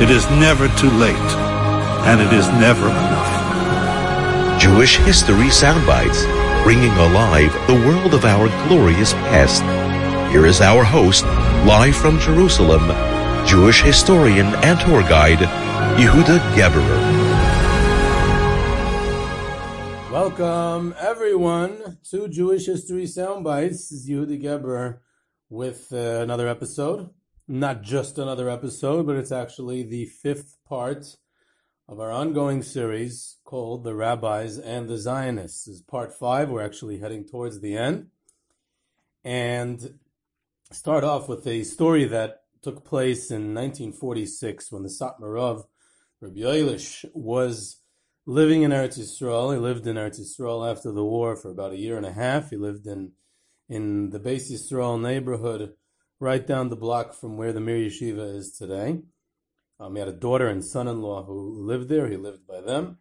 It is never too late. And it is never enough. Jewish History Soundbites, bringing alive the world of our glorious past. Here is our host, live from Jerusalem, Jewish historian and tour guide, Yehuda Geberer. Welcome, everyone, to Jewish History Soundbites. This is Yehuda Geberer with uh, another episode. Not just another episode, but it's actually the fifth part of our ongoing series called The Rabbis and the Zionists. This is part five. We're actually heading towards the end. And start off with a story that took place in 1946 when the Satmarov, Rabbi Yoelish, was living in Eretz Yisrael. He lived in Eretz Yisrael after the war for about a year and a half. He lived in in the Beis Yisrael neighborhood, right down the block from where the Mir Yeshiva is today. Um, he had a daughter and son-in-law who lived there. He lived by them.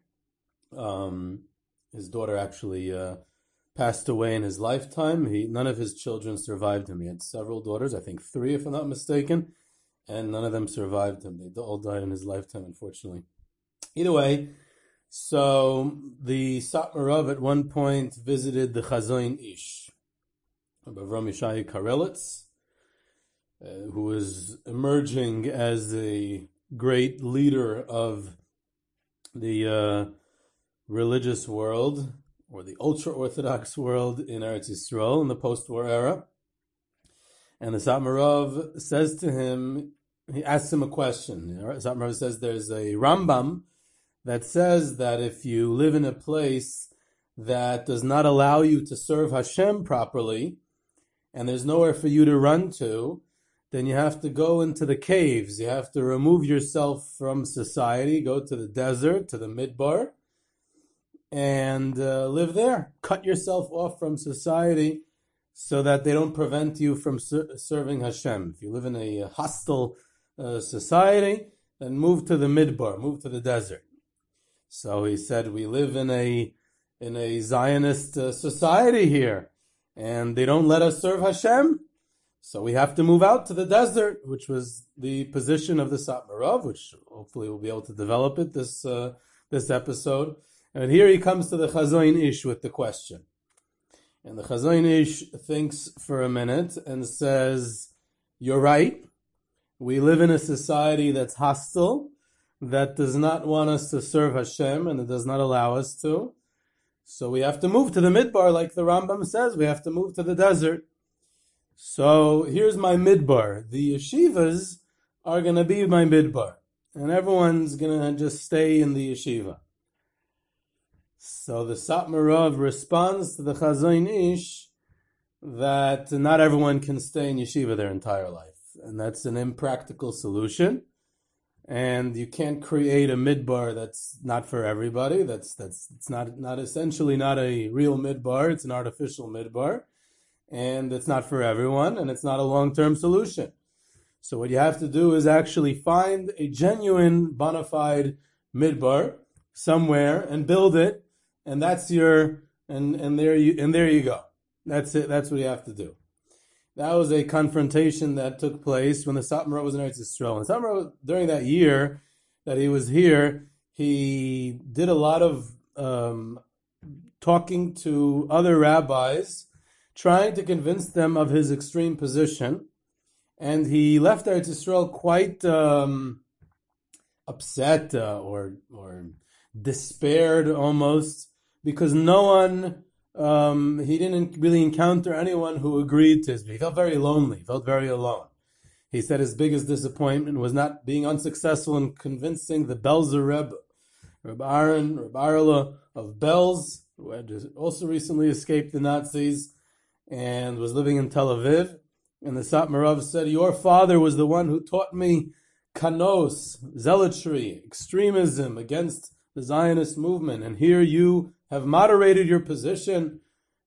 Um, his daughter actually uh, passed away in his lifetime. He none of his children survived him. He had several daughters, I think three, if I'm not mistaken, and none of them survived him. They all died in his lifetime, unfortunately. Either way, so the Satmar Rav at one point visited the Chazon Ish, Avram Yishai Karelitz, uh, who was emerging as a great leader of the uh, religious world or the ultra Orthodox world in Eretz Yisrael in the post war era. And the Satmar Rav says to him, he asks him a question. Satmar Rav says there's a Rambam that says that if you live in a place that does not allow you to serve Hashem properly, and there's nowhere for you to run to, then you have to go into the caves. You have to remove yourself from society, go to the desert, to the midbar, and uh, live there. Cut yourself off from society so that they don't prevent you from ser- serving Hashem. If you live in a hostile uh, society, then move to the midbar, move to the desert. So he said, we live in a in a Zionist uh, society here, and they don't let us serve Hashem. So we have to move out to the desert, which was the position of the Satmar Rav, which hopefully we'll be able to develop it this uh, this episode. And here he comes to the Chazon Ish with the question. And the Chazon Ish thinks for a minute and says, You're right. We live in a society that's hostile, that does not want us to serve Hashem, and it does not allow us to. So we have to move to the midbar, like the Rambam says, we have to move to the desert. So here's my midbar. The yeshivas are going to be my midbar, and everyone's going to just stay in the yeshiva. So the Satmar Rav responds to the Chazon Ish that not everyone can stay in yeshiva their entire life, and that's an impractical solution. And you can't create a midbar that's not for everybody. That's that's it's not not essentially not a real midbar. It's an artificial midbar and it's not for everyone, and it's not a long term solution. So, what you have to do is actually find a genuine, bona fide midbar somewhere and build it, and that's your and and there you and there you go. That's it. That's what you have to do. That was a confrontation that took place when the Satmar was in Eretz Yisrael. And Satmar, during that year that he was here, he did a lot of um, talking to other rabbis trying to convince them of his extreme position. And he left Eretz Yisrael quite, um, upset uh, or or despaired almost because no one um, he didn't really encounter anyone who agreed to his. He felt very lonely. Felt very alone. He said his biggest disappointment was not being unsuccessful in convincing the Belzer Rebbe, Reb Aaron, Reb Arla of Belz, who had also recently escaped the Nazis and was living in Tel Aviv. And the Satmarav said, Your father was the one who taught me kanos, zealotry, extremism against the Zionist movement. And here you have moderated your position.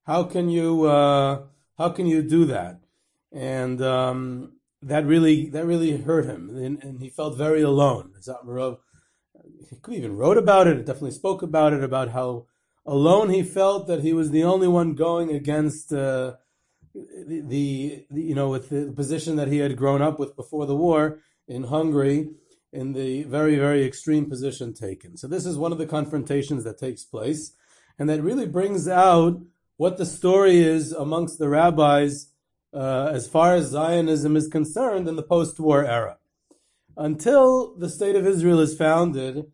How can you, uh, how can you do that? And, um, that really, that really hurt him. And, and he felt very alone. Zatmarov, he even wrote about it. Definitely spoke about it, about how alone he felt that he was the only one going against, uh, the, the, you know with the position that he had grown up with before the war in Hungary in the very very extreme position taken. So this is one of the confrontations that takes place and that really brings out what the story is amongst the rabbis uh, as far as Zionism is concerned in the post-war era. Until the state of Israel is founded,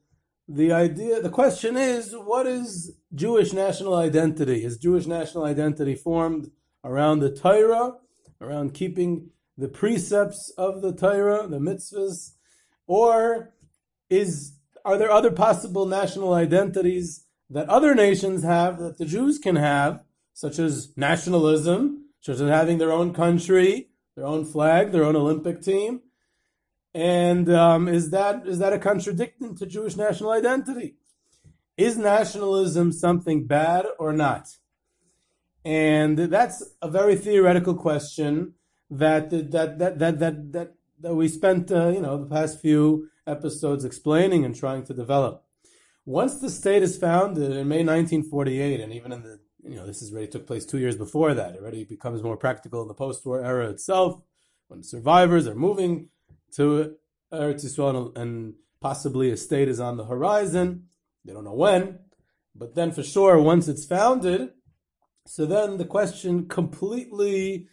the idea, the question is, what is Jewish national identity? Is Jewish national identity formed around the Torah, around keeping the precepts of the Torah, the mitzvahs, or is are there other possible national identities that other nations have that the Jews can have, such as nationalism, such as having their own country, their own flag, their own Olympic team, and um, is that is that a contradiction to Jewish national identity? Is nationalism something bad or not? And that's a very theoretical question that that that that that that, that we spent uh, you know the past few episodes explaining and trying to develop. Once the state is founded in May 1948, and even in the you know this is already took place two years before that, it already becomes more practical in the post-war era itself, when survivors are moving to Eretz Yisrael and possibly a state is on the horizon. They don't know when, but then for sure, once it's founded, so then the question completely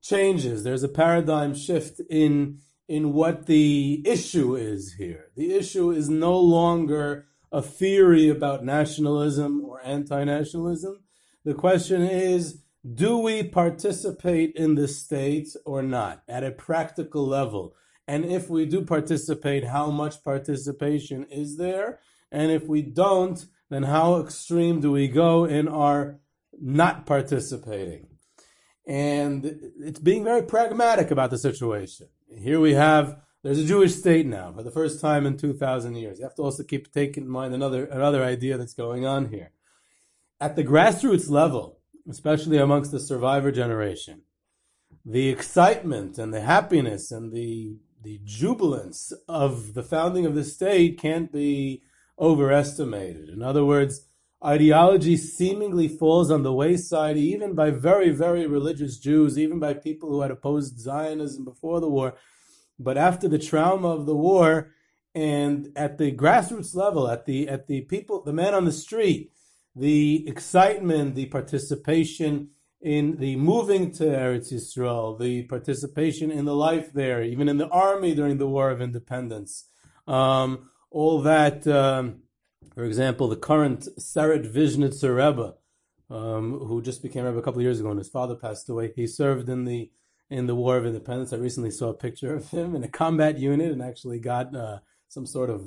changes. There's a paradigm shift in in what the issue is here. The issue is no longer a theory about nationalism or anti-nationalism. The question is, do we participate in the state or not at a practical level? And if we do participate, how much participation is there? And if we don't, then how extreme do we go in our not participating. And it's being very pragmatic about the situation. Here we have there's a Jewish state now for the first time in 2,000 years. You have to also keep taking in mind another another idea that's going on here. At the grassroots level, especially amongst the survivor generation, the excitement and the happiness and the the jubilance of the founding of the state can't be overestimated. In other words, ideology seemingly falls on the wayside, even by very, very religious Jews, even by people who had opposed Zionism before the war. But after the trauma of the war, and at the grassroots level, at the at the people, the man on the street, the excitement, the participation in the moving to Eretz Yisrael, the participation in the life there, even in the army during the War of Independence, um, all that. Um, for example, the current Seret Vizhnitzer Rebbe, um, who just became Rebbe a couple of years ago, and his father passed away. He served in the in the War of Independence. I recently saw a picture of him in a combat unit and actually got uh, some sort of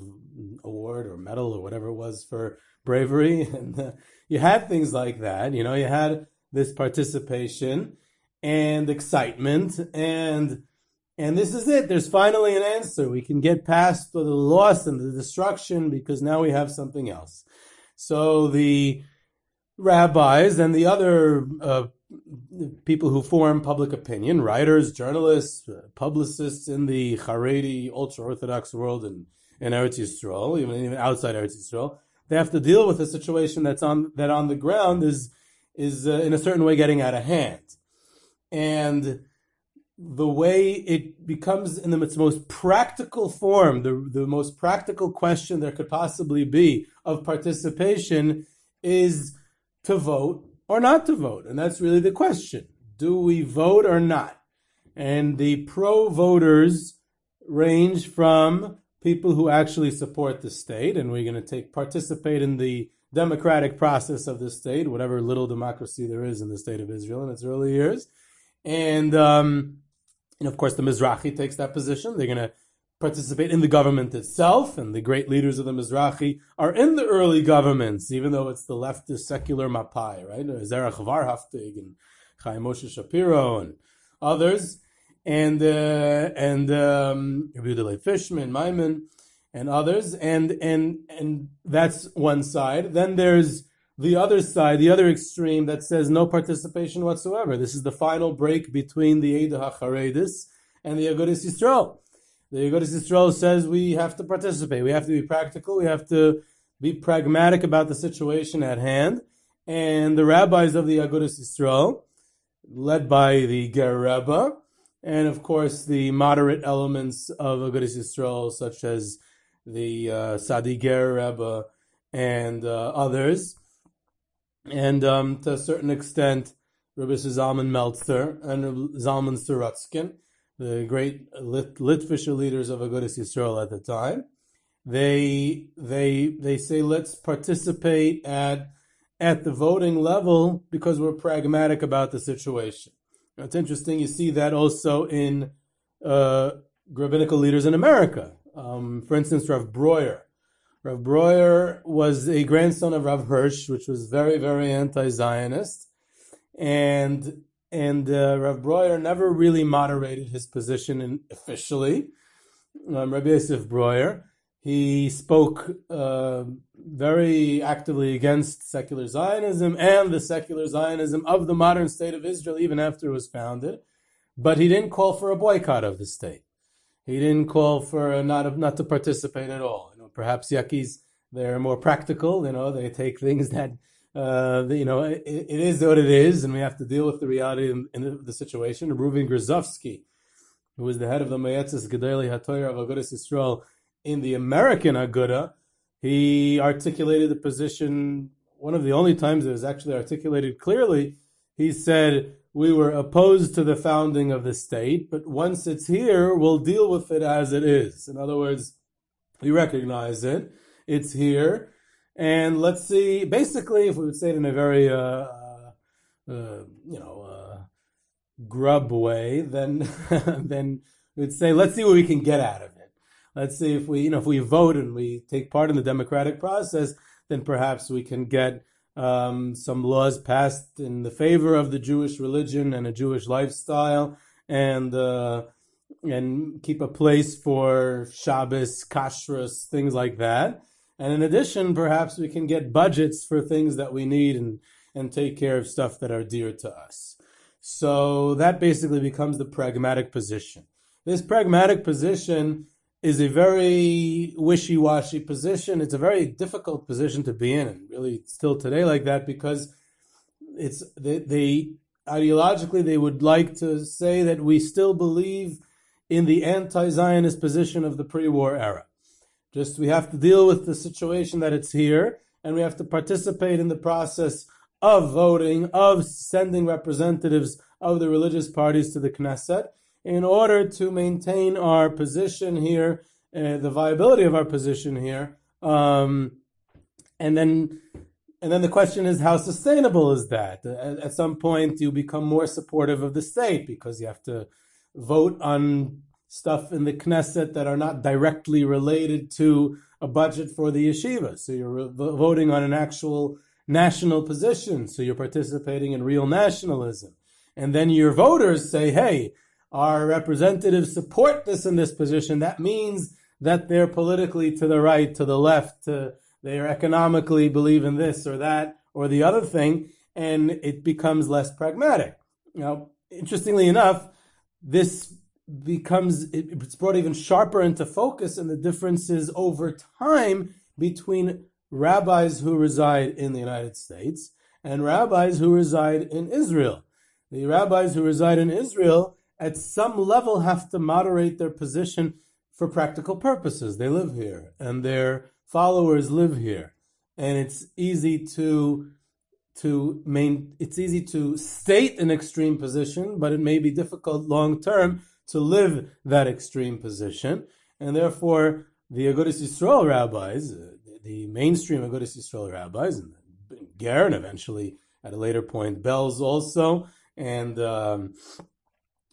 award or medal or whatever it was for bravery. And uh, you had things like that. You know, you had this participation and excitement and and this is it. There's finally an answer. We can get past the loss and the destruction because now we have something else. So the rabbis and the other uh, people who form public opinion, writers, journalists, uh, publicists in the Haredi ultra-Orthodox world and in Eretz Yisrael, even, even outside Eretz Yisrael, they have to deal with a situation that's on that on the ground is is uh, in a certain way getting out of hand, and the way it becomes in its most practical form, the, the most practical question there could possibly be of participation is to vote or not to vote. And that's really the question. Do we vote or not? And the pro voters range from people who actually support the state, and we're going to take participate in the democratic process of the state, whatever little democracy there is in the state of Israel in its early years. And, um, and of course, the Mizrahi takes that position. They're going to participate in the government itself, and the great leaders of the Mizrahi are in the early governments, even though it's the leftist secular Mapai, right? Zerach Varhaftig and Chaim Moshe Shapiro and others, and uh, and um, Fishman, Maimon, and others, and and and that's one side. Then there's the other side, the other extreme that says no participation whatsoever. This is the final break between the Eidah HaCharedis and the Agudas Yisrael. The Agudas Yisrael says we have to participate. We have to be practical. We have to be pragmatic about the situation at hand. And the rabbis of the Agudas Yisrael, led by the Ger Rebbe, and of course the moderate elements of Agudas Yisrael, such as the uh, Sadi Rebbe and uh, others, and um, to a certain extent, Rabbi Zalman Meltzer and Zalman Sorotzkin, the great Lit- Litvisher leaders of Agudas Yisrael at the time. They they they say let's participate at at the voting level because we're pragmatic about the situation. Now, it's interesting. You see that also in uh, rabbinical leaders in America. Um, for instance, Rav Breuer. Rav Breuer was a grandson of Rav Hirsch, which was very, very anti-Zionist, and and uh, Rav Breuer never really moderated his position in, officially. Um, Rabbi Yosef Breuer, he spoke uh, very actively against secular Zionism and the secular Zionism of the modern state of Israel, even after it was founded. But he didn't call for a boycott of the state. He didn't call for not not to participate at all. You know, perhaps Yekkes they're more practical. You know, they take things that uh, you know it, it is what it is, and we have to deal with the reality in, in the, the, situation. Reuven Grozovsky, who was the head of the Mayetzes Gedolei HaTorah of Agudas Yisrael in the American Aguda, he articulated the position. One of the only times it was actually articulated clearly. He said we were opposed to the founding of the state, but once it's here, we'll deal with it as it is. In other words, we recognize it, it's here, and let's see. Basically, if we would say it in a very, uh, uh, uh you know, uh, grub way, then then we'd say, let's see what we can get out of it. Let's see if we, you know, if we vote and we take part in the democratic process, then perhaps we can get um, some laws passed in the favor of the Jewish religion and a Jewish lifestyle, and uh, and keep a place for Shabbos, kashrus, things like that. And in addition, perhaps we can get budgets for things that we need and and take care of stuff that are dear to us. So that basically becomes the pragmatic position. This pragmatic position is a very wishy-washy position. It's a very difficult position to be in, and really still today like that because it's they, they ideologically they would like to say that we still believe in the anti-Zionist position of the pre-war era. Just we have to deal with the situation that it's here, and we have to participate in the process of voting, of sending representatives of the religious parties to the Knesset, in order to maintain our position here, uh, the viability of our position here. Um, and then, and then the question is, how sustainable is that? At, at some point, you become more supportive of the state because you have to vote on stuff in the Knesset that are not directly related to a budget for the yeshiva. So you're voting on an actual national position. So you're participating in real nationalism. And then your voters say, hey, our representatives support this in this position, that means that they're politically to the right, to the left, to, they are economically believe in this or that or the other thing, and it becomes less pragmatic. Now, interestingly enough, this becomes it's brought even sharper into focus and the differences over time between rabbis who reside in the United States and rabbis who reside in Israel. The rabbis who reside in Israel at some level have to moderate their position for practical purposes. They live here and their followers live here. And it's easy to to main it's easy to state an extreme position, but it may be difficult long term to live that extreme position. And therefore the Agudas Yisrael rabbis, the mainstream Agudas Yisrael rabbis, and Ger, and eventually at a later point Belz also, and um,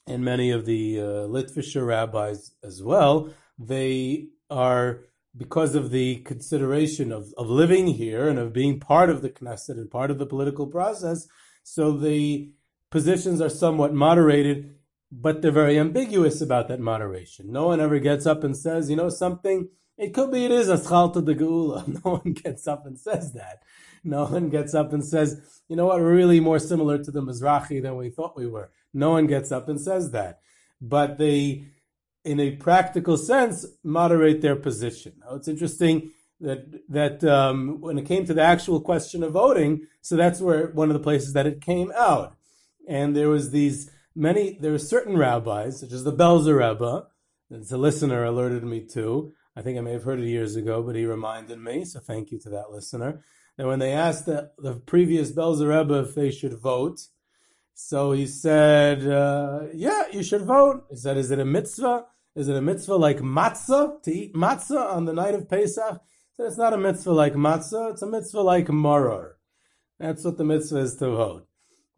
and many of the uh, Litvisher rabbis as well, they are because of the consideration of, of living here and of being part of the Knesset and part of the political process, so the positions are somewhat moderated, but they're very ambiguous about that moderation. No one ever gets up and says, you know, something. It could be it is atchalta de geula. No one gets up and says that. No one gets up and says, you know what, we're really more similar to the Mizrahi than we thought we were. No one gets up and says that. But they, in a practical sense, moderate their position. Now, it's interesting that that um, when it came to the actual question of voting, so that's where one of the places that it came out. And there was these many, there were certain rabbis, such as the Belzer Rebbe, that a listener alerted me to. I think I may have heard it years ago, but he reminded me, so thank you to that listener that when they asked the, the previous Belzer Rebbe if they should vote, so he said, uh, "Yeah, you should vote." He said, "Is it a mitzvah? Is it a mitzvah like matzah to eat matzah on the night of Pesach?" He said, "It's not a mitzvah like matzah. It's a mitzvah like maror. That's what the mitzvah is to vote."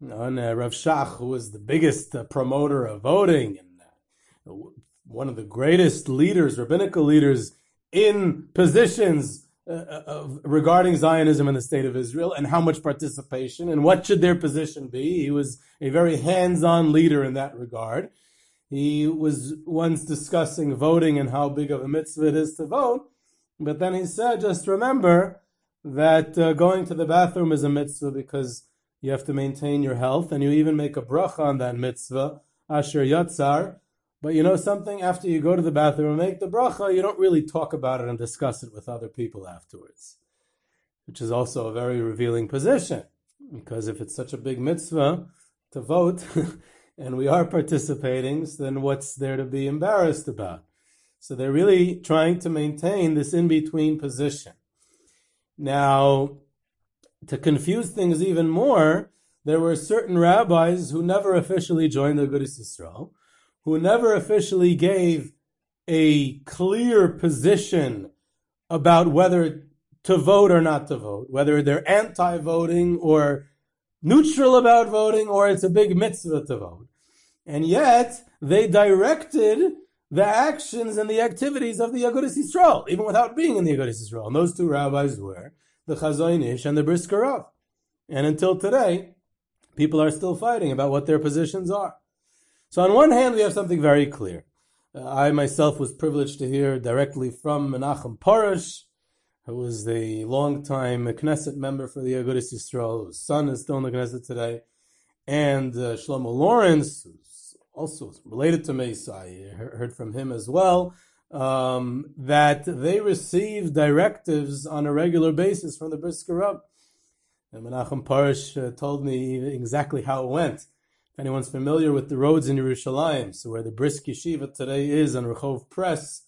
And uh, Rav Shach, who was the biggest uh, promoter of voting and uh, one of the greatest leaders, rabbinical leaders in positions uh, regarding Zionism and the state of Israel and how much participation and what should their position be. He was a very hands-on leader in that regard. He was once discussing voting and how big of a mitzvah it is to vote, but then he said, just remember that uh, going to the bathroom is a mitzvah because you have to maintain your health, and you even make a bracha on that mitzvah, asher yatzar, but you know something? After you go to the bathroom and make the bracha, you don't really talk about it and discuss it with other people afterwards, which is also a very revealing position. Because if it's such a big mitzvah to vote, and we are participating, then what's there to be embarrassed about? So they're really trying to maintain this in between position. Now, to confuse things even more, there were certain rabbis who never officially joined the Agudas Yisrael, who never officially gave a clear position about whether to vote or not to vote, whether they're anti-voting or neutral about voting, or it's a big mitzvah to vote. And yet, they directed the actions and the activities of the Agudas Yisrael, even without being in the Agudas Yisrael. And those two rabbis were the Chazon Ish and the Brisker Rav. And until today, people are still fighting about what their positions are. So on one hand, we have something very clear. Uh, I myself was privileged to hear directly from Menachem Porush, who was the longtime Knesset member for the Agudas Yisrael, whose son is still in the Knesset today, and uh, Shlomo Lorincz, who's also related to me, so I heard from him as well, um, that they receive directives on a regular basis from the Brisker. And Menachem Porush uh, told me exactly how it went. If anyone's familiar with the roads in Yerushalayim, so where the Brisk Yeshiva today is on Rehov Press,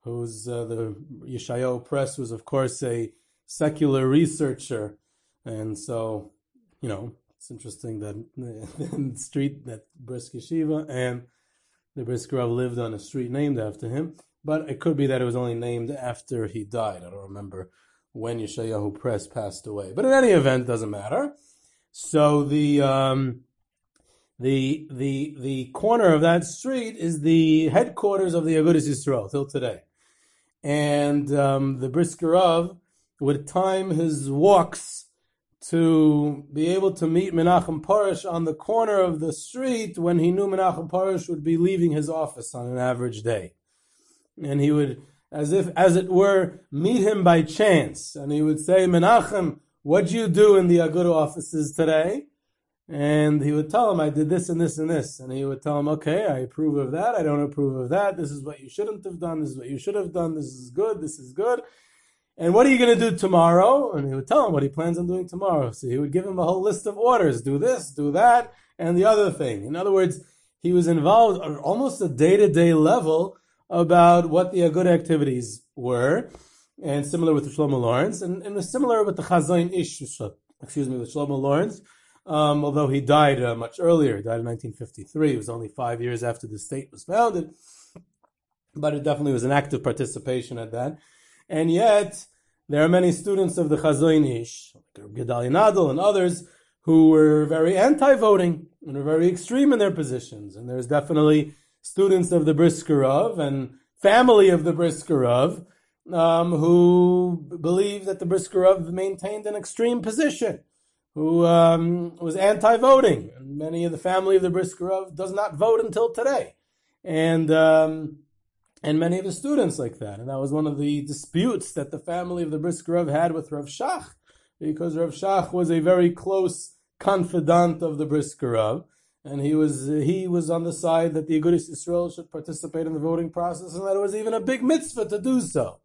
who's uh, the Yeshayahu Press was of course a secular researcher, and so you know it's interesting that the street that Brisk Yeshiva and the Brisk Rav lived on a street named after him, but it could be that it was only named after he died. I don't remember when Yeshayahu Press passed away, but in any event, doesn't matter. So the um, the the the corner of that street is the headquarters of the Agudas Yisrael till today, and um, the Brisker Rav would time his walks to be able to meet Menachem Porush on the corner of the street when he knew Menachem Porush would be leaving his office on an average day, and he would, as if as it were, meet him by chance, and he would say, Menachem, what'd you do in the Agudah offices today? And he would tell him, I did this and this and this. And he would tell him, okay, I approve of that. I don't approve of that. This is what you shouldn't have done. This is what you should have done. This is good. This is good. And what are you going to do tomorrow? And he would tell him what he plans on doing tomorrow. So he would give him a whole list of orders. Do this, do that, and the other thing. In other words, he was involved almost a day-to-day level about what the good activities were. And similar with the Shlomo Lorincz. And, and similar with the Chazon Ish, excuse me, with Shlomo Lorincz um, although he died uh, much earlier. He died in 1953. It was only five years after the state was founded. but it definitely was an active participation at that. And yet, there are many students of the Chazon Ish, Gedalia Nadel and others, who were very anti-voting and were very extreme in their positions. And there's definitely students of the Briskerov and family of the Briskerov um, who believe that the Briskerov maintained an extreme position, who um, was anti-voting. Many of the family of the Briskerov does not vote until today. And um, and many of the students like that. And that was one of the disputes that the family of the Briskerov had with Rav Shach, because Rav Shach was a very close confidant of the Briskerov, and he was he was on the side that the Agudas Israel should participate in the voting process, and that it was even a big mitzvah to do so.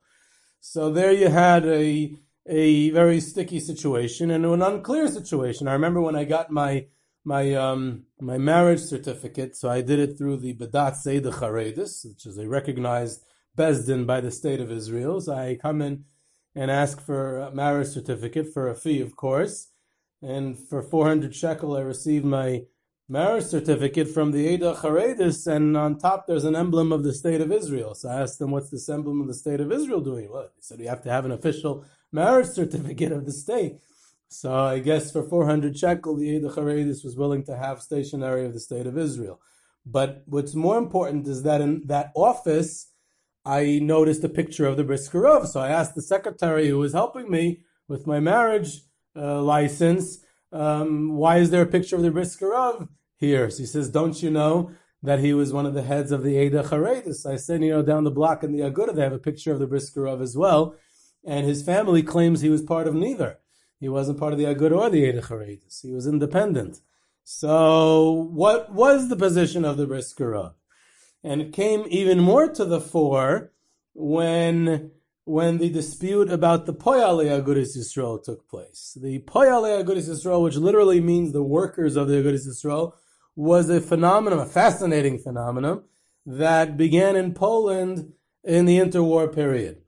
So there you had a a very sticky situation and an unclear situation. I remember when I got my my um, my marriage certificate. So I did it through the Badatz Eida Charedis, which is a recognized Bezdin by the state of Israel. So I come in and ask for a marriage certificate for a fee, of course. And for 400 shekel, I received my marriage certificate from the Eda Charedis, and on top there's an emblem of the state of Israel. So I asked them, what's this emblem of the state of Israel doing? Well, they said, we have to have an official marriage certificate of the state. So I guess for 400 shekel, the Eida Charedis was willing to have stationery of the state of Israel. But what's more important is that in that office, I noticed a picture of the Briskerov. So I asked the secretary who was helping me with my marriage uh, license, um, why is there a picture of the Briskerov here? So he says, don't you know that he was one of the heads of the Eda Charedis? I said, you know, down the block in the Aguda, they have a picture of the Briskerov as well. And his family claims he was part of neither. He wasn't part of the Agur or the Eida Charedis. He was independent. So, what was the position of the Briskerov? And it came even more to the fore when when the dispute about the Poalei Agudas Yisrael took place. The Poalei Agudas Yisrael, which literally means the workers of the Agudas Yisrael, was a phenomenon, a fascinating phenomenon that began in Poland in the interwar period.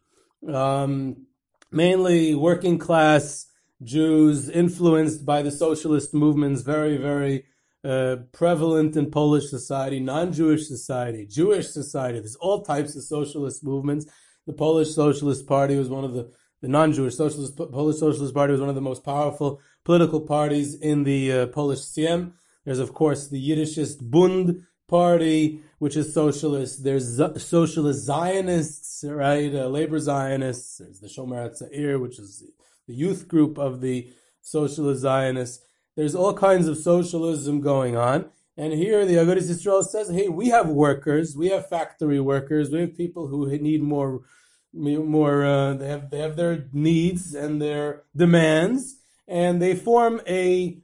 Um, mainly working class Jews influenced by the socialist movements, very, very uh, prevalent in Polish society, non-Jewish society, Jewish society. There's all types of socialist movements. The Polish Socialist Party was one of the the non-Jewish socialist Polish Socialist Party was one of the most powerful political parties in the uh, Polish Sejm. There's of course the Yiddishist Bund Party, which is socialist. There's Z- socialist Zionists, right? Uh, labor Zionists. There's the Shomer Hatzair, which is the youth group of the socialist Zionists. There's all kinds of socialism going on. And here the Agudas Yisrael says, hey, we have workers, we have factory workers, we have people who need more, more, uh, they have, they have their needs and their demands, and they form a,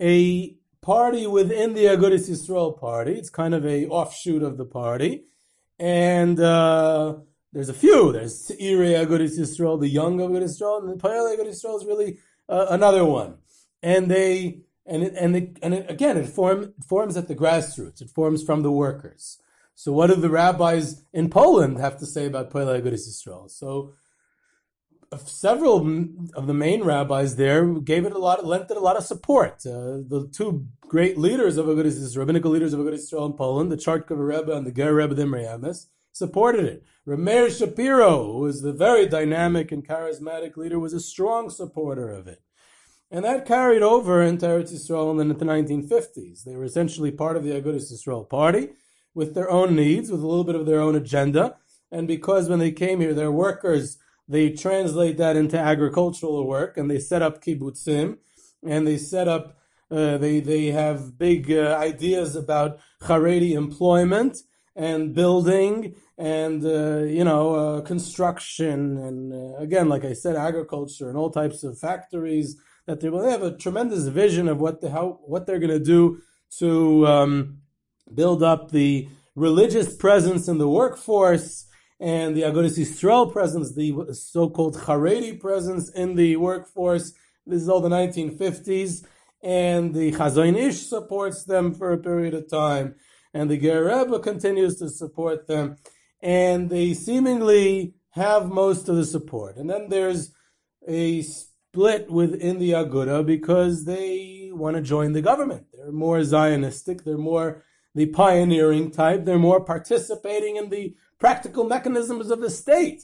a party within the Agudas Yisrael party. It's kind of a offshoot of the party. And, uh, there's a few. There's Ire Agudas Yisrael, the young Agudas Yisrael, and the Poalei Agudas Yisrael is really uh, another one. And they and it, and it, and it, again, it form, forms at the grassroots. It forms from the workers. So what do the rabbis in Poland have to say about Poalei Agudas Yisrael? So several of the main rabbis there gave it a lot, lent it a lot of support. Uh, the two great leaders of Agudas Yisrael, rabbinical leaders of Agudas Yisrael in Poland, the Chortkover Rebbe and the Ger Rebbe Dimrei Emes, supported it. Rameir Shapiro, who was the very dynamic and charismatic leader, was a strong supporter of it. And that carried over into Eretz Yisrael in the 1950s. They were essentially part of the Agudas Yisrael party with their own needs, with a little bit of their own agenda. And because when they came here, they're workers, they translate that into agricultural work and they set up kibbutzim and they set up, uh, they, they have big uh, ideas about Haredi employment and building and uh, you know uh, construction and uh, again like i said agriculture and all types of factories that they will have a tremendous vision of what the how what they're going to do to um, build up the religious presence in the workforce and the Agudas Yisrael presence, the so-called Haredi presence in the workforce. This is all the 1950s, and the Chazon Ish supports them for a period of time and the Ger Rebbe continues to support them, and they seemingly have most of the support. And then there's a split within the Aguda because they want to join the government. They're more Zionistic, they're more the pioneering type, they're more participating in the practical mechanisms of the state.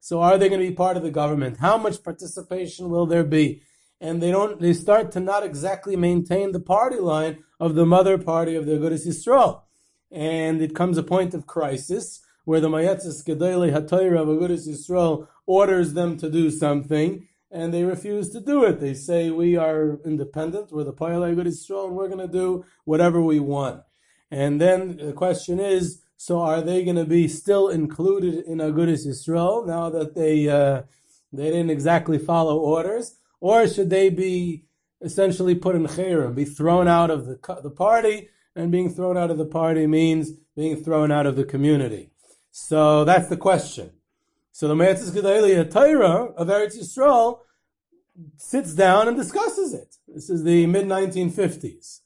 So are they going to be part of the government? How much participation will there be? And they don't, they start to not exactly maintain the party line of the mother party of the Agudas Yisrael. And it comes a point of crisis where the Mayetzes Gedolei HaTorah of Agudas Yisrael orders them to do something and they refuse to do it. They say we are independent, we're the Poalei Agudas Yisrael and we're going to do whatever we want. And then the question is, so are they going to be still included in Agudas Yisrael now that they uh, they didn't exactly follow orders, or should they be essentially put in cherem, be thrown out of the the party? And being thrown out of the party means being thrown out of the community. So that's the question. So the Me'etzes Gedolei Torah of Eretz Yisrael sits down and discusses it. This is the mid 1950s.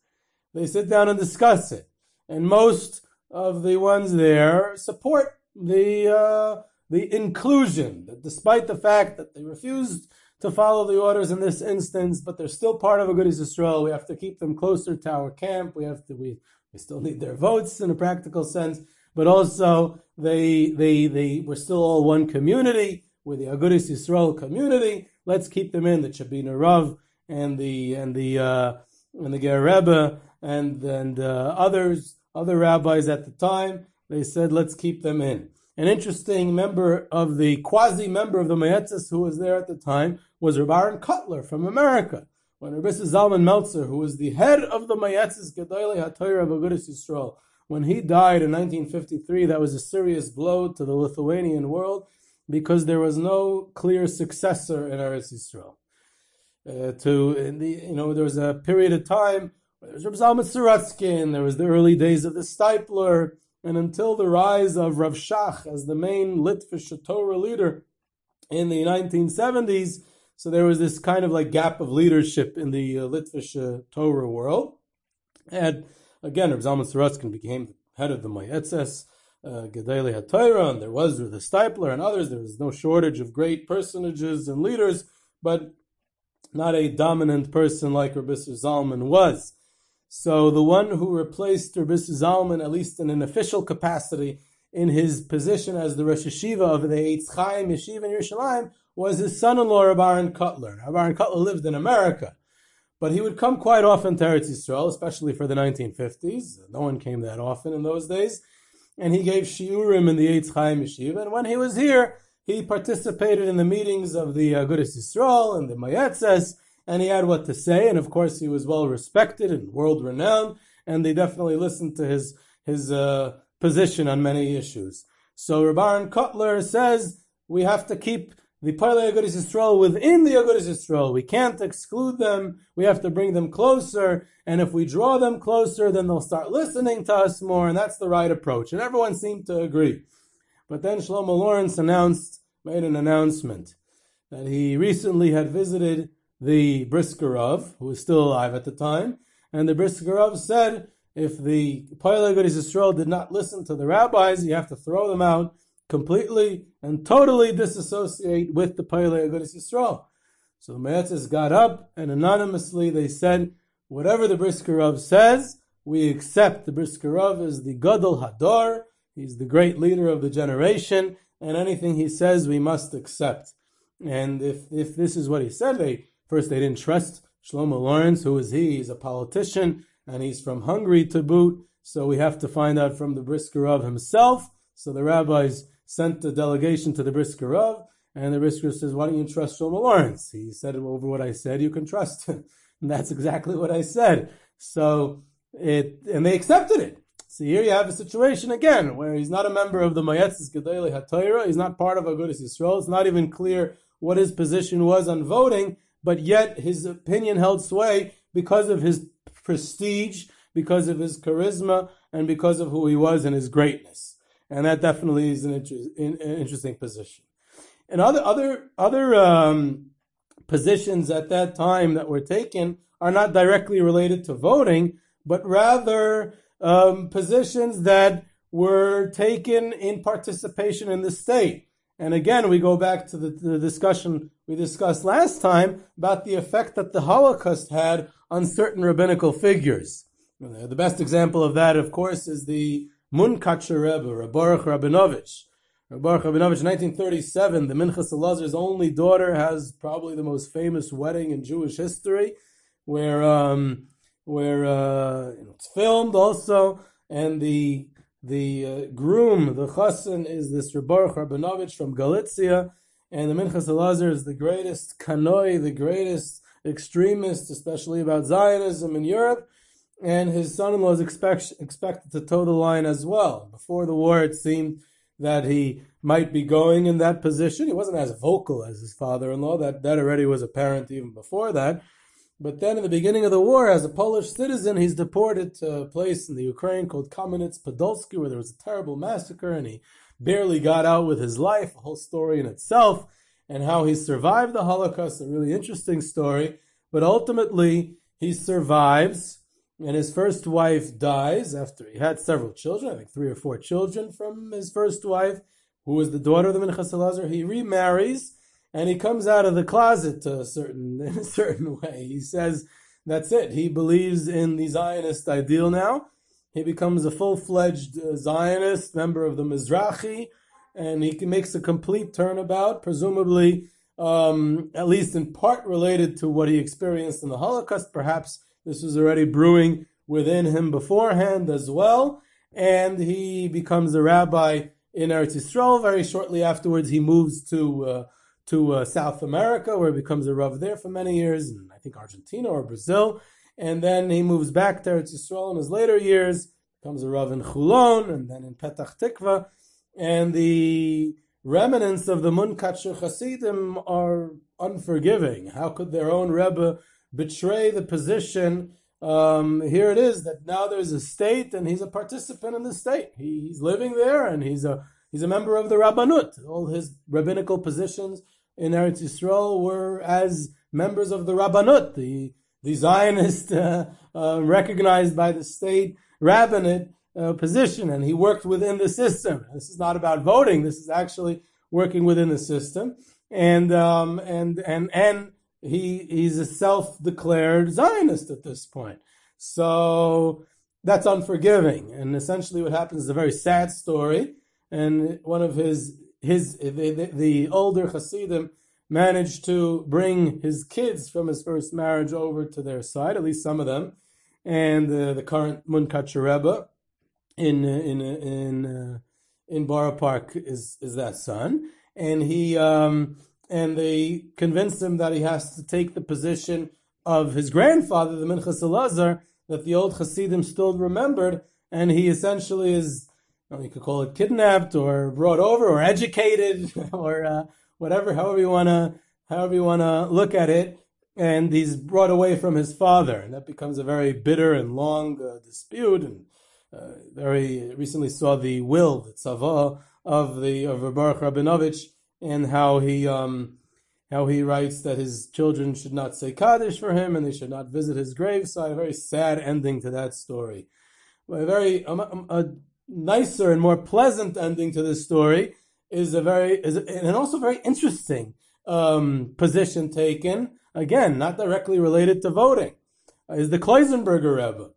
They sit down and discuss it, and most of the ones there support the uh, the inclusion, that despite the fact that they refused to follow the orders in this instance, but they're still part of Agudas Yisrael. We have to keep them closer to our camp. We have to we we still need their votes in a practical sense, but also they they they we're still all one community. We're the Agudas Yisrael community. Let's keep them in the Tchebiner Rav and the and the uh, and the Ger Rebbe and and uh, others other rabbis at the time, they said, let's keep them in. An interesting member of the quasi member of the Mayetzes who was there at the time was Rabbi Aaron Kotler from America. When Rabbi Zalman Meltzer, who was the head of the Mayetzes Gedolei HaTorah of Agudas Yisrael, when he died in 1953, that was a serious blow to the Lithuanian world because there was no clear successor in Eretz Yisrael. Uh, to in the, you know, there was a period of time there was Rav Zalman Sorotzkin, there was the early days of the Steipler, and until the rise of Rav Shach as the main Litvish Torah leader in the 1970s, so there was this kind of like gap of leadership in the uh, Litvish uh, Torah world. And again, Rav Zalman Sorotzkin became the head of the Mayetzes, uh, Gedolei HaTorah, and there was the Steipler and others. There was no shortage of great personages and leaders, but not a dominant person like Rabbi Zalman was. So the one who replaced Rabbi Zalman, at least in an official capacity, in his position as the Rosh Yeshiva of the Eitz Chaim Yeshiva in Yerushalayim, was his son-in-law, Rabbi Aaron Kotler. Rabbi Aaron Kotler lived in America, but he would come quite often to Eretz Yisrael, especially for the 1950s. No one came that often in those days. And he gave shiurim in the Eitz Chaim Yeshiva. And when he was here, he participated in the meetings of the uh, Agudas Yisrael and the Mayetzes, and he had what to say, and of course he was well respected and world renowned, and they definitely listened to his his uh, position on many issues. So Rabban Kotler says we have to keep the Poalei Agudas Yisrael within the Agudas Yisrael. We can't exclude them. We have to bring them closer. And if we draw them closer, then they'll start listening to us more. And that's the right approach. And everyone seemed to agree. But then Shlomo Lorincz announced, made an announcement that he recently had visited the Briskerov, who was still alive at the time, and the Briskerov said, if the Poalei Yisrael did not listen to the rabbis, you have to throw them out completely and totally disassociate with the Poalei Yisrael. So the Me'etzes got up and anonymously they said, whatever the Briskerov says, we accept the Briskerov as the Gadol Hador, he's the great leader of the generation, and anything he says we must accept. And if, if this is what he said, they First, they didn't trust Shlomo Lorincz. Who is he? He's a politician and he's from Hungary to boot. So we have to find out from the Briskerov himself. So the rabbis sent a delegation to the Briskerov, and the Brisker says, "Why don't you trust Shlomo Lorincz?" He said over what I said. You can trust him, and that's exactly what I said. So it, and they accepted it. So here you have a situation again where he's not a member of the Mayetzes Gedolei HaTorah. He's not part of Agudas Yisrael. It's not even clear what his position was on voting but yet his opinion held sway because of his prestige, because of his charisma, and because of who he was and his greatness. And that definitely is an, inter- an interesting position. And other other other um, positions at that time that were taken are not directly related to voting, but rather um, positions that were taken in participation in the state. And again, we go back to the, the, discussion we discussed last time about the effect that the Holocaust had on certain rabbinical figures. The best example of that, of course, is the Munkacher Rebbe, Baruch Rabinovich. Baruch Rabinovich, 1937, the Minchas Elazar's only daughter has probably the most famous wedding in Jewish history, where um, where uh, it's filmed also, and the the uh, groom, the chassan, is this Baruch Rabinovich from Galicia, and the Minchas Elazar is the greatest kanoi, the greatest extremist, especially about Zionism in Europe, and his son-in-law is expect, expected to toe the line as well. Before the war, it seemed that he might be going in that position. He wasn't as vocal as his father-in-law. That that already was apparent even before that. But then, in the beginning of the war, as a Polish citizen, he's deported to a place in the Ukraine called Kamenets-Podolsky, where there was a terrible massacre, and he barely got out with his life. A whole story in itself, and how he survived the Holocaust. A really interesting story. But ultimately, he survives and his first wife dies after he had several children, I think three or four children from his first wife, who was the daughter of the Minchas Elazar. He remarries, and he comes out of the closet a certain, in a certain way. He says, that's it. He believes in the Zionist ideal now. He becomes a full-fledged uh, Zionist, member of the Mizrahi, and he makes a complete turnabout, presumably, um, at least in part related to what he experienced in the Holocaust, perhaps this was already brewing within him beforehand as well. And he becomes a rabbi in Eretz Yisrael. Very shortly afterwards, he moves to uh, to uh, South America, where he becomes a rav there for many years, and I think Argentina or Brazil. And then he moves back there to Eretz Yisrael in his later years, becomes a rav in Chulon, and then in Petach Tikva. And the remnants of the Munkacher Hasidim are unforgiving. How could their own Rebbe betray the position. Um, here it is that now there's a state and he's a participant in the state. He, he's living there and he's a he's a member of the Rabbanut. All his rabbinical positions in Eretz Yisrael were as members of the Rabbanut, the the Zionist uh, uh, recognized by the state rabbinate uh, position, and he worked within the system. This is not about voting. This is actually working within the system, and um, and and and he he's a self-declared Zionist at this point. So that's unforgiving. And essentially, what happens is a very sad story. And one of his his the, the, the older Hasidim managed to bring his kids from his first marriage over to their side, at least some of them, and uh, the current Munkacher Rebbe in in in uh, in Borough Park is is that son, and he um, and they convince him that he has to take the position of his grandfather, the Minchas Elazar, that the old Hasidim still remembered, and he essentially is, you could call it kidnapped or brought over or educated or uh, whatever, however you wanna, however you wanna look at it, and he's brought away from his father, and that becomes a very bitter and long uh, dispute. And uh, very recently saw the will, the tzava of the of Baruch Rabinovich and how he um, how he writes that his children should not say kaddish for him and they should not visit his grave. graveside. A very sad ending to that story. But A very um, um, a nicer and more pleasant ending to this story is a very is a, and also very interesting um, position taken. Again, not directly related to voting. Uh, is the Kloisenberger Rebbe.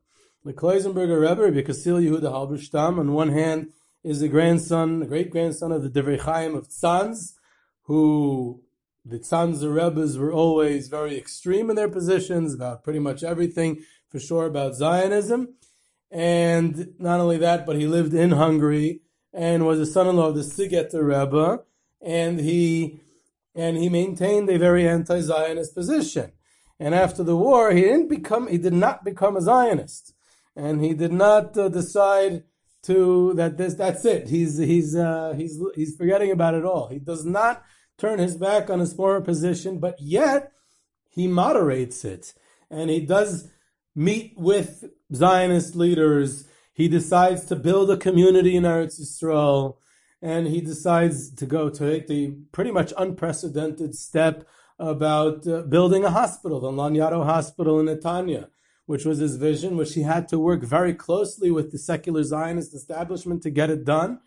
The Kloisenberger Rebbe, because Yehuda Halberstam, on one hand, is the grandson, the great grandson of the Divrei Chaim of Tzanz, who the Tzanzer Rebbes were always very extreme in their positions about pretty much everything, for sure, about Zionism. And not only that, but he lived in Hungary and was a son-in-law of the Sigeter Rebbe, and he and he maintained a very anti-Zionist position. And after the war, he didn't become he did not become a Zionist, and he did not uh, decide to that this that's it. He's he's uh, he's he's forgetting about it all. He does not turn his back on his former position, but yet he moderates it and he does meet with Zionist leaders. He decides to build a community in Eretz Yisrael, and he decides to go to the pretty much unprecedented step about uh, building a hospital, the Laniado Hospital in Netanya which was his vision, which he had to work very closely with the secular Zionist establishment to get it done,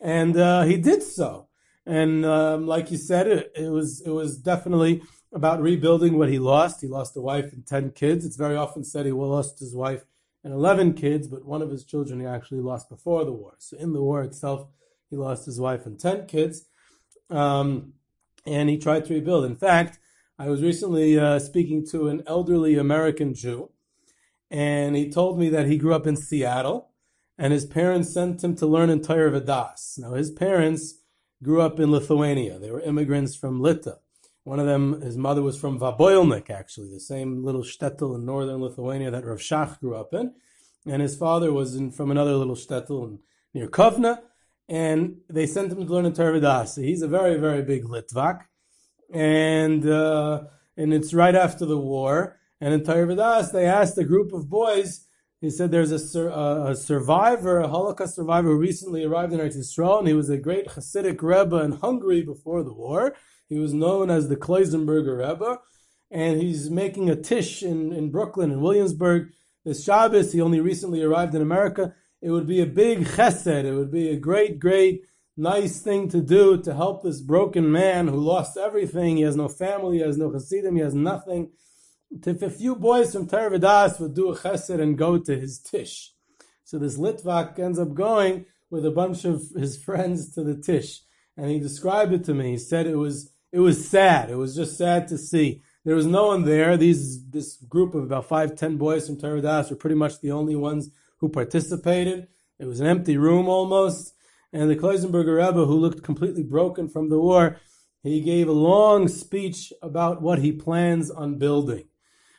and uh, he did so. And um, like you said, it, it, was it was definitely about rebuilding what he lost. He lost a wife and ten kids. It's very often said he lost his wife and eleven kids, but one of his children he actually lost before the war. So in the war itself, He lost his wife and 10 kids. Um, and he tried to rebuild. In fact, I was recently uh, speaking to an elderly American Jew, and he told me that he grew up in Seattle, and his parents sent him to learn in Vodaas. Now, his parents grew up in Lithuania. They were immigrants from Lita. One of them, his mother was from Vaboilnik, actually, the same little shtetl in northern Lithuania that Rav Shach grew up in. And his father was in, from another little shtetl near Kovna. And they sent him to learn in Torah Vodaas. He's a very, very big Litvak and uh, and it's right after the war. And in Torah Vodaas, they asked a group of boys. He said there's a, sur- a, survivor, a Holocaust survivor, who recently arrived in Eretz Yisrael, and he was a great Hasidic Rebbe in Hungary before the war. He was known as the Kloisenberger Rebbe, and he's making a tish in, in Brooklyn and Williamsburg. This Shabbos, he only recently arrived in America. It would be a big chesed. It would be a great, great nice thing to do to help this broken man who lost everything. He has no family, he has no chassidim, he has nothing. If a few boys from Torah Vodaas would do a chesed and go to his tish. So this Litvak ends up going with a bunch of his friends to the tish. And he described it to me. He said it was it was sad. It was just sad to see. There was no one there. These this group of about five, ten boys from Torah Vodaas were pretty much the only ones who participated. It was an empty room almost and the Kloisenberger Rebbe, who looked completely broken from the war, he gave a long speech about what he plans on building.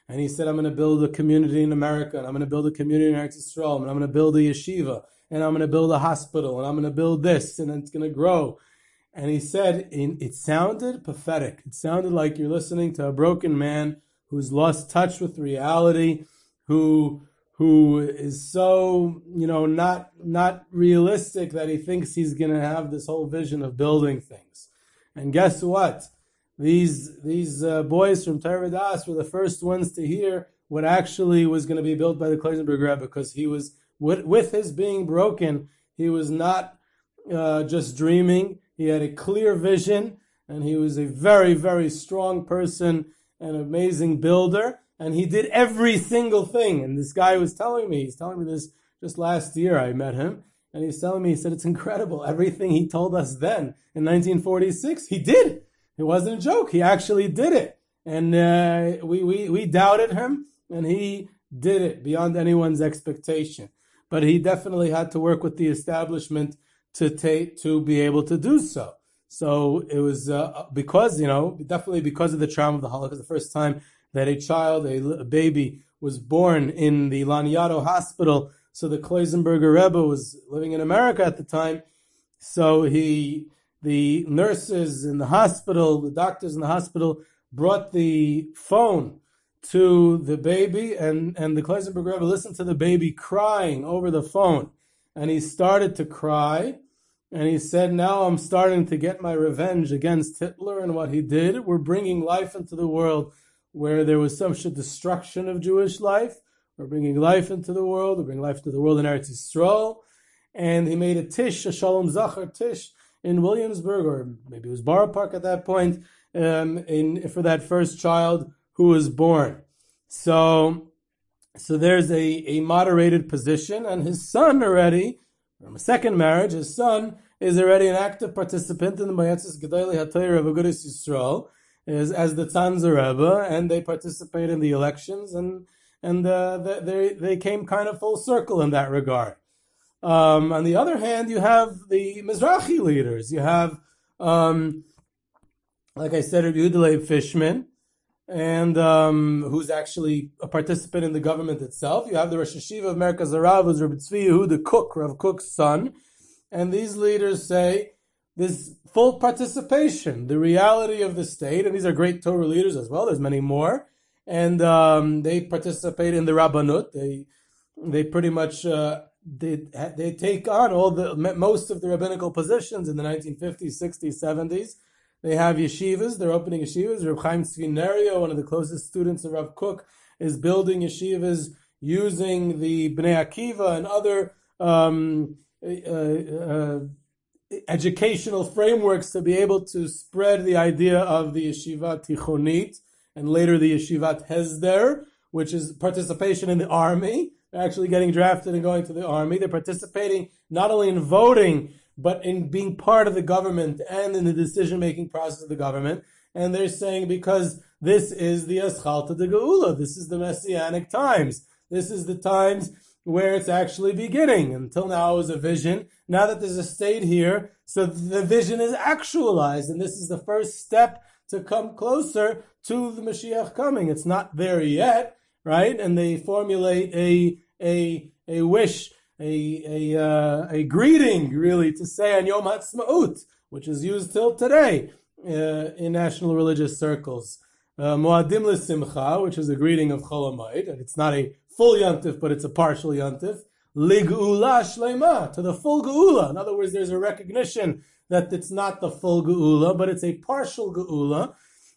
And he said, I'm going to build a community in America, and I'm going to build a community in Eretz Yisrael, and I'm going to build a yeshiva, and I'm going to build a hospital, and I'm going to build this, and it's going to grow. And he said, it sounded pathetic. It sounded like you're listening to a broken man who's lost touch with reality, who who is so you know not not realistic that he thinks he's going to have this whole vision of building things. And guess what? These these uh, boys from Vodaas were the first ones to hear what actually was going to be built by the Kloisenberg Rebbe because he was with, with his being broken he was not uh, just dreaming he had a clear vision and he was a very very strong person an amazing builder and he did every single thing. And this guy was telling me, he's telling me this just last year. I met him, and he's telling me, he said, it's incredible. Everything he told us then in 1946, he did. It wasn't a joke. He actually did it. And uh, we, we, we doubted him, and he did it beyond anyone's expectation. But he definitely had to work with the establishment to take to be able to do so. So it was uh, because you know definitely because of the trauma of the Holocaust. The first time that a child, a, a baby, was born in the Laniado hospital. So the Kloisenberger Rebbe was living in America at the time. So he, the nurses in the hospital, the doctors in the hospital brought the phone to the baby and, and the Kloisenberger Rebbe listened to the baby crying over the phone. And he started to cry. And he said, now I'm starting to get my revenge against Hitler and what he did. We're bringing life into the world where there was such destruction of Jewish life. We're bringing life into the world. We're bringing life to the world in Eretz Yisrael. And he made a tish, a Shalom Zachar tish in Williamsburg, or maybe it was Borough Park at that point, um, in, for that first child who was born. So, so there's a, a moderated position, and his son already, from a second marriage, his son is already an active participant in the Moetzes Gedolei HaTorah of Agudas Yisrael is as the Tzanzer Rebbe, and they participate in the elections, and and uh, they they came kind of full circle in that regard. Um, on the other hand, you have the Mizrahi leaders. You have, um, like I said, Yehuda Leib Fishman, and um, who's actually a participant in the government itself. You have the Rosh Yeshiva of Merkaz Harav, who's Rabbi Tzvi Yehuda Kook, Rav Kook's son, and these leaders say this full participation, the reality of the state, and these are great Torah leaders as well. There's many more, and um, they participate in the Rabbanut. They they pretty much uh, they they take on all the most of the rabbinical positions in the 1950s, 60s, 70s. They have yeshivas. They're opening yeshivas. Reb Chaim Tzvi one of the closest students of Rav Kook, is building yeshivas using the Bnei Akiva and other. Um, uh, uh, educational frameworks to be able to spread the idea of the yeshiva tichonit and later the yeshivat hesder, which is participation in the army. They're actually getting drafted and going to the army. They're participating not only in voting but in being part of the government and in the decision making process of the government. And they're saying because this is the Atchalta de Geula, this is the Messianic times, this is the times where it's actually beginning. Until now it was a vision. Now that there's a state here, so the vision is actualized, and this is the first step to come closer to the Mashiach coming. It's not there yet, right? And they formulate a a a wish, a a uh, a greeting, really, to say on Yom Ha'atzmaut, which is used till today uh, in national religious circles. Uh, Moadim Simcha, which is a greeting of Chol Hamoed, and it's not a full yantif, but it's a partial yantif. L'geula shlema, to the full geula. In other words, there's a recognition that it's not the full geula, but it's a partial geula.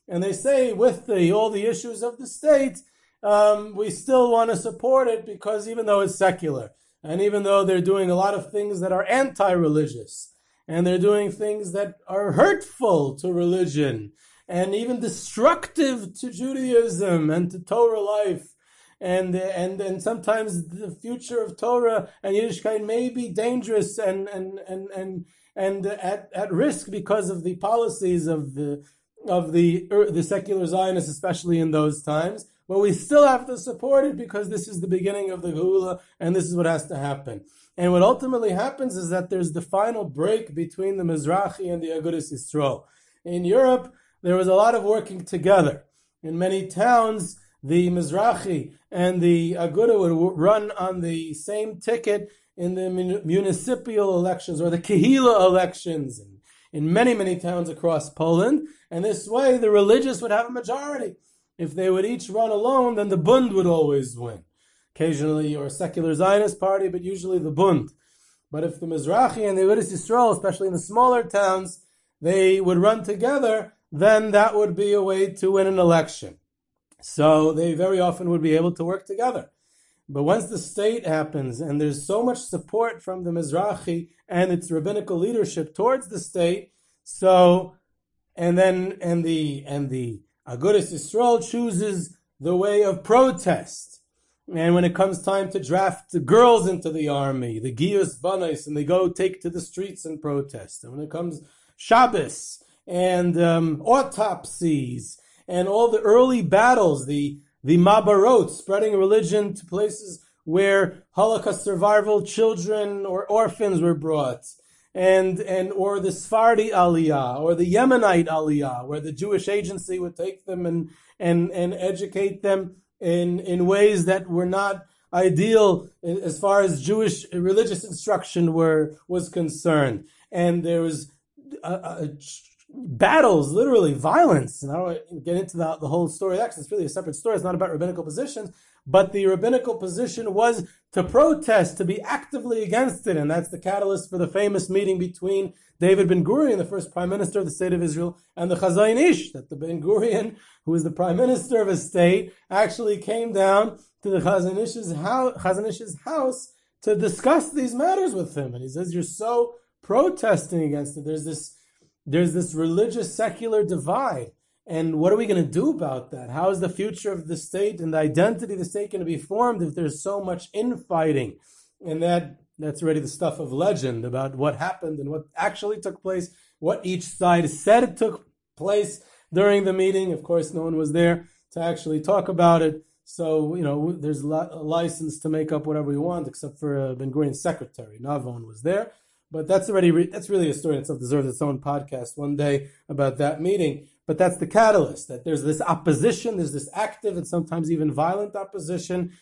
And they say with the, all the issues of the state, um, we still want to support it because even though it's secular, and even though they're doing a lot of things that are anti-religious, and they're doing things that are hurtful to religion, and even destructive to Judaism and to Torah life, and and and sometimes the future of Torah and Yiddishkeit may be dangerous and and and and and at, at risk because of the policies of the of the er, the secular Zionists, especially in those times. But we still have to support it because this is the beginning of the Geula, and this is what has to happen. And what ultimately happens is that there's the final break between the Mizrahi and the Agudas Yisrael. In Europe, there was a lot of working together. In many towns, the Mizrahi and the Aguda would run on the same ticket in the municipal elections or the Kehila elections in many, many towns across Poland. And this way, the religious would have a majority. If they would each run alone, then the Bund would always win. Occasionally, or a secular Zionist party, but usually the Bund. But if the Mizrahi and the Agudas Yisrael, especially in the smaller towns, they would run together, then that would be a way to win an election. So they very often would be able to work together. But once the state happens and there's so much support from the Mizrahi and its rabbinical leadership towards the state, so and then and the and the Agudas Yisrael chooses the way of protest. And when it comes time to draft the girls into the army, the Giyus Banais, and they go take to the streets and protest. And when it comes Shabbos and um, autopsies and all the early battles, the the Ma'abarot, spreading religion to places where Holocaust survival children or orphans were brought, and and or the Sephardi Aliyah or the Yemenite Aliyah, where the Jewish agency would take them and and and educate them in in ways that were not ideal as far as Jewish religious instruction were was concerned, and there was a, a battles, literally violence. And I don't get into the, the whole story of that it's really a separate story. It's not about rabbinical positions, but the rabbinical position was to protest, to be actively against it. And that's the catalyst for the famous meeting between David Ben Gurion, the first prime minister of the state of Israel, and the Chazon Ish, that the Ben Gurion, who was the prime minister of a state, actually came down to the Chazon Ish's house, house to discuss these matters with him. And he says, you're so protesting against it. There's this there's this religious secular divide. And what are we going to do about that? How is the future of the state and the identity of the state going to be formed if there's so much infighting? And that that's already the stuff of legend about what happened and what actually took place, what each side said it took place during the meeting. Of course, no one was there to actually talk about it. So, you know, there's a license to make up whatever we want, except for uh, Ben Gurion's secretary. Navon was there. But that's already re- that's really a story itself deserves its own podcast one day about that meeting. But that's the catalyst that there's this opposition, there's this active and sometimes even violent opposition,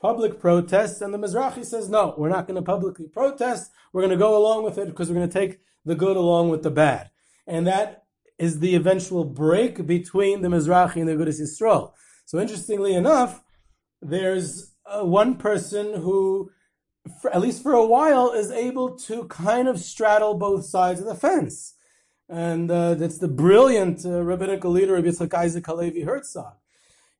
public protests, and the Mizrahi says, no, we're not going to publicly protest. We're going to go along with it because we're going to take the good along with the bad. And that is the eventual break between the Mizrahi and the Agudas Yisrael. So interestingly enough, there's uh, one person who for, at least for a while, is able to kind of straddle both sides of the fence. And uh, that's the brilliant uh, rabbinical leader of Yitzchak Isaac Halevi Herzog.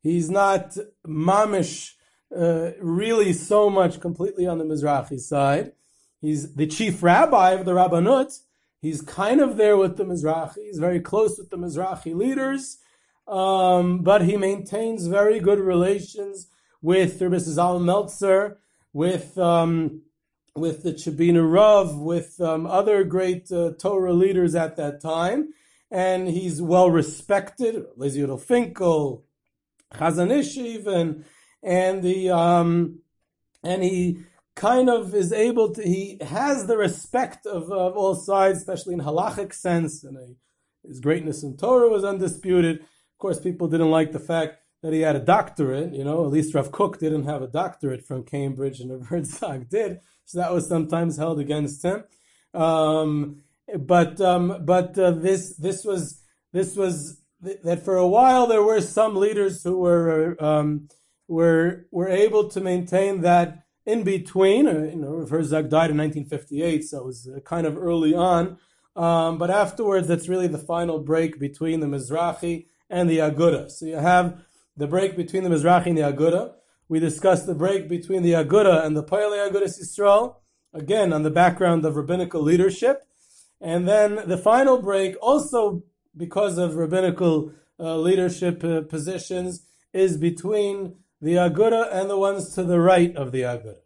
He's not mamish, uh, really so much completely on the Mizrahi side. He's the chief rabbi of the Rabbanut. He's kind of there with the Mizrahi. He's very close with the Mizrahi leaders. Um, but he maintains very good relations with Rabbi Zal Meltzer with um, with the Tchebiner Rav, with um, other great uh, Torah leaders at that time, and he's well respected. Lizzie Finkel, Chazon Ish even, and the um, and he kind of is able to. He has the respect of, of all sides, especially in halachic sense, and a, his greatness in Torah was undisputed. Of course, people didn't like the fact that he had a doctorate. You know, at least Rav Kook didn't have a doctorate from Cambridge, and Rav Herzog did, so that was sometimes held against him. Um, but um, but uh, this this was this was that for a while there were some leaders who were um, were were able to maintain that in between. Uh, you know, Herzog died in 1958, so it was uh, kind of early on. Um, but afterwards, that's really the final break between the Mizrahi and the Aguda. So you have the break between the Mizrahi and the Aguda. We discussed the break between the Aguda and the Poalei Agudas Yisrael, again on the background of rabbinical leadership. And then the final break, also because of rabbinical uh, leadership uh, positions, is between the Aguda and the ones to the right of the Aguda.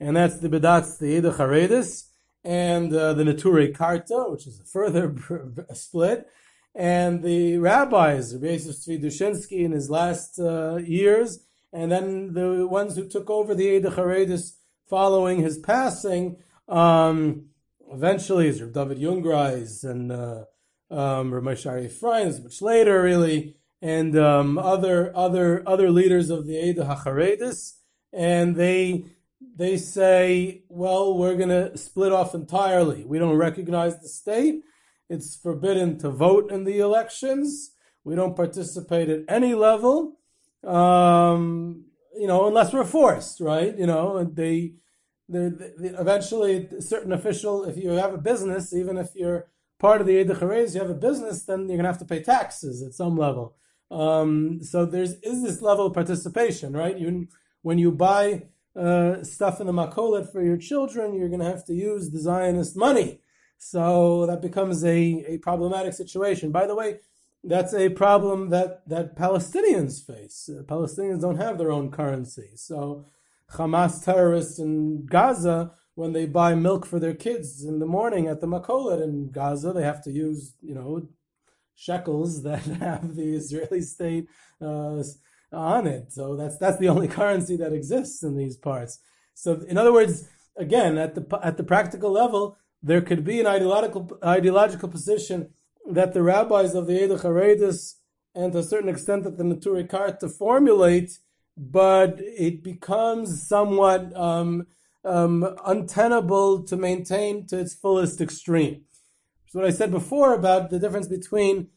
And that's the Badatz, the Eida Charedis, and uh, the Neturei Karta, which is a further split. And the rabbis, Rabbi Yosef Dushinsky in his last uh, years, and then the ones who took over the Eida Charedis following his passing, um, eventually is David Jungreis and uh, um, Rav Moshe much later really, and um, other other other leaders of the Eida Hacharedis, and they they say, well, we're going to split off entirely. We don't recognize the state. It's forbidden to vote in the elections. We don't participate at any level, um, you know, unless we're forced, right? You know, they, they, they eventually certain official, if you have a business, even if you're part of the Eid you have a business, then you're to have to pay taxes at some level. Um, so there's is this level of participation, right? You when you buy uh, stuff in the makolet for your children, you're to have to use the Zionist money. So that becomes a, a problematic situation. By the way, that's a problem that, that Palestinians face. Uh, Palestinians don't have their own currency. So Hamas terrorists in Gaza, when they buy milk for their kids in the morning at the makolet in Gaza, they have to use, you know, shekels that have the Israeli state uh, on it. So that's that's the only currency that exists in these parts. So in other words, again, at the at the practical level, there could be an ideological ideological position that the rabbis of the Eida Charedis and to a certain extent that the Neturei Karta formulate, but it becomes somewhat um, um, untenable to maintain to its fullest extreme. So what I said before about the difference between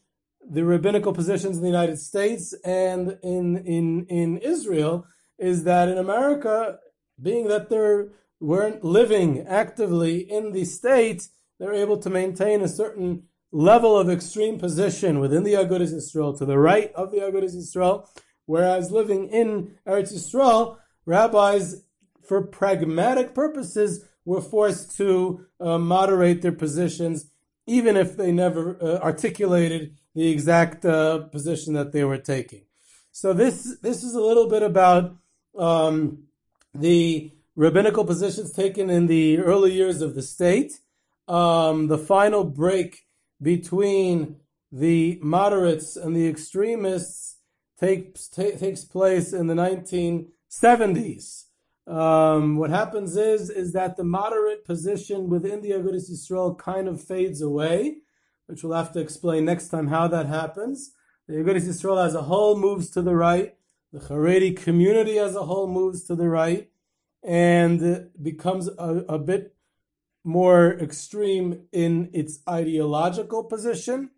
the rabbinical positions in the United States and in in in Israel is that in America, being that they weren't living actively in the state, they're able to maintain a certain level of extreme position within the Agudas Israel to the right of the Agudas Israel, whereas living in Eretz Israel, rabbis, for pragmatic purposes, were forced to uh, moderate their positions, even if they never uh, articulated the exact uh, position that they were taking. So this this is a little bit about um, the rabbinical positions taken in the early years of the state. Um, the final break between the moderates and the extremists takes takes place in the 1970s. Um, what happens is is that the moderate position within the Agudas Yisrael kind of fades away which we'll have to explain next time how that happens. The Agudas Yisrael as a whole moves to the right. The Haredi community as a whole moves to the right and becomes a, a bit more extreme in its ideological position.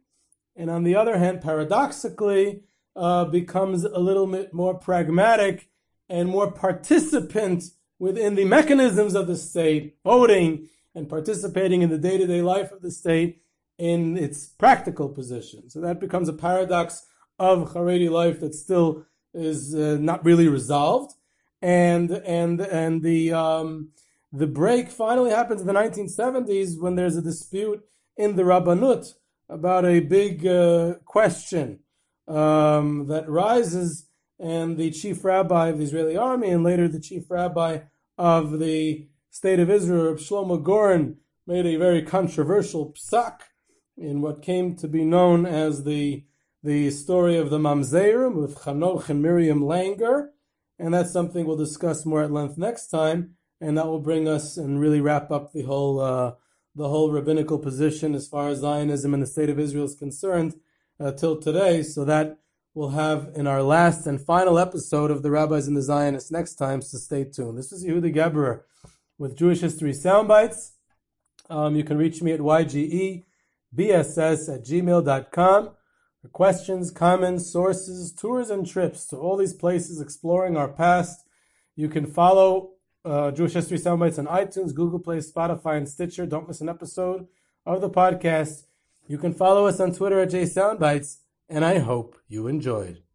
And on the other hand, paradoxically, uh, becomes a little bit more pragmatic and more participant within the mechanisms of the state, voting and participating in the day to day life of the state in its practical position. So that becomes a paradox of Haredi life that still is uh, not really resolved. And and and the um, the break finally happens in the 1970s when there's a dispute in the Rabbanut about a big uh, question um, that rises, and the chief rabbi of the Israeli army, and later the chief rabbi of the state of Israel, Shlomo Goren, made a very controversial psak in what came to be known as the the story of the Mamzerim with Chanoch and Miriam Langer, and that's something we'll discuss more at length next time, and that will bring us and really wrap up the whole uh, the whole rabbinical position as far as Zionism and the state of Israel is concerned uh, till today. So that we'll have in our last and final episode of the Rabbis and the Zionists next time. So stay tuned. This is Yehuda Geberer with Jewish History Soundbites. Um, you can reach me at ygebss at gmail.com for questions, comments, sources, tours, and trips to all these places exploring our past. You can follow uh, Jewish History Soundbites on iTunes, Google Play, Spotify, and Stitcher. Don't miss an episode of the podcast. You can follow us on Twitter at JSoundbites, and I hope you enjoyed.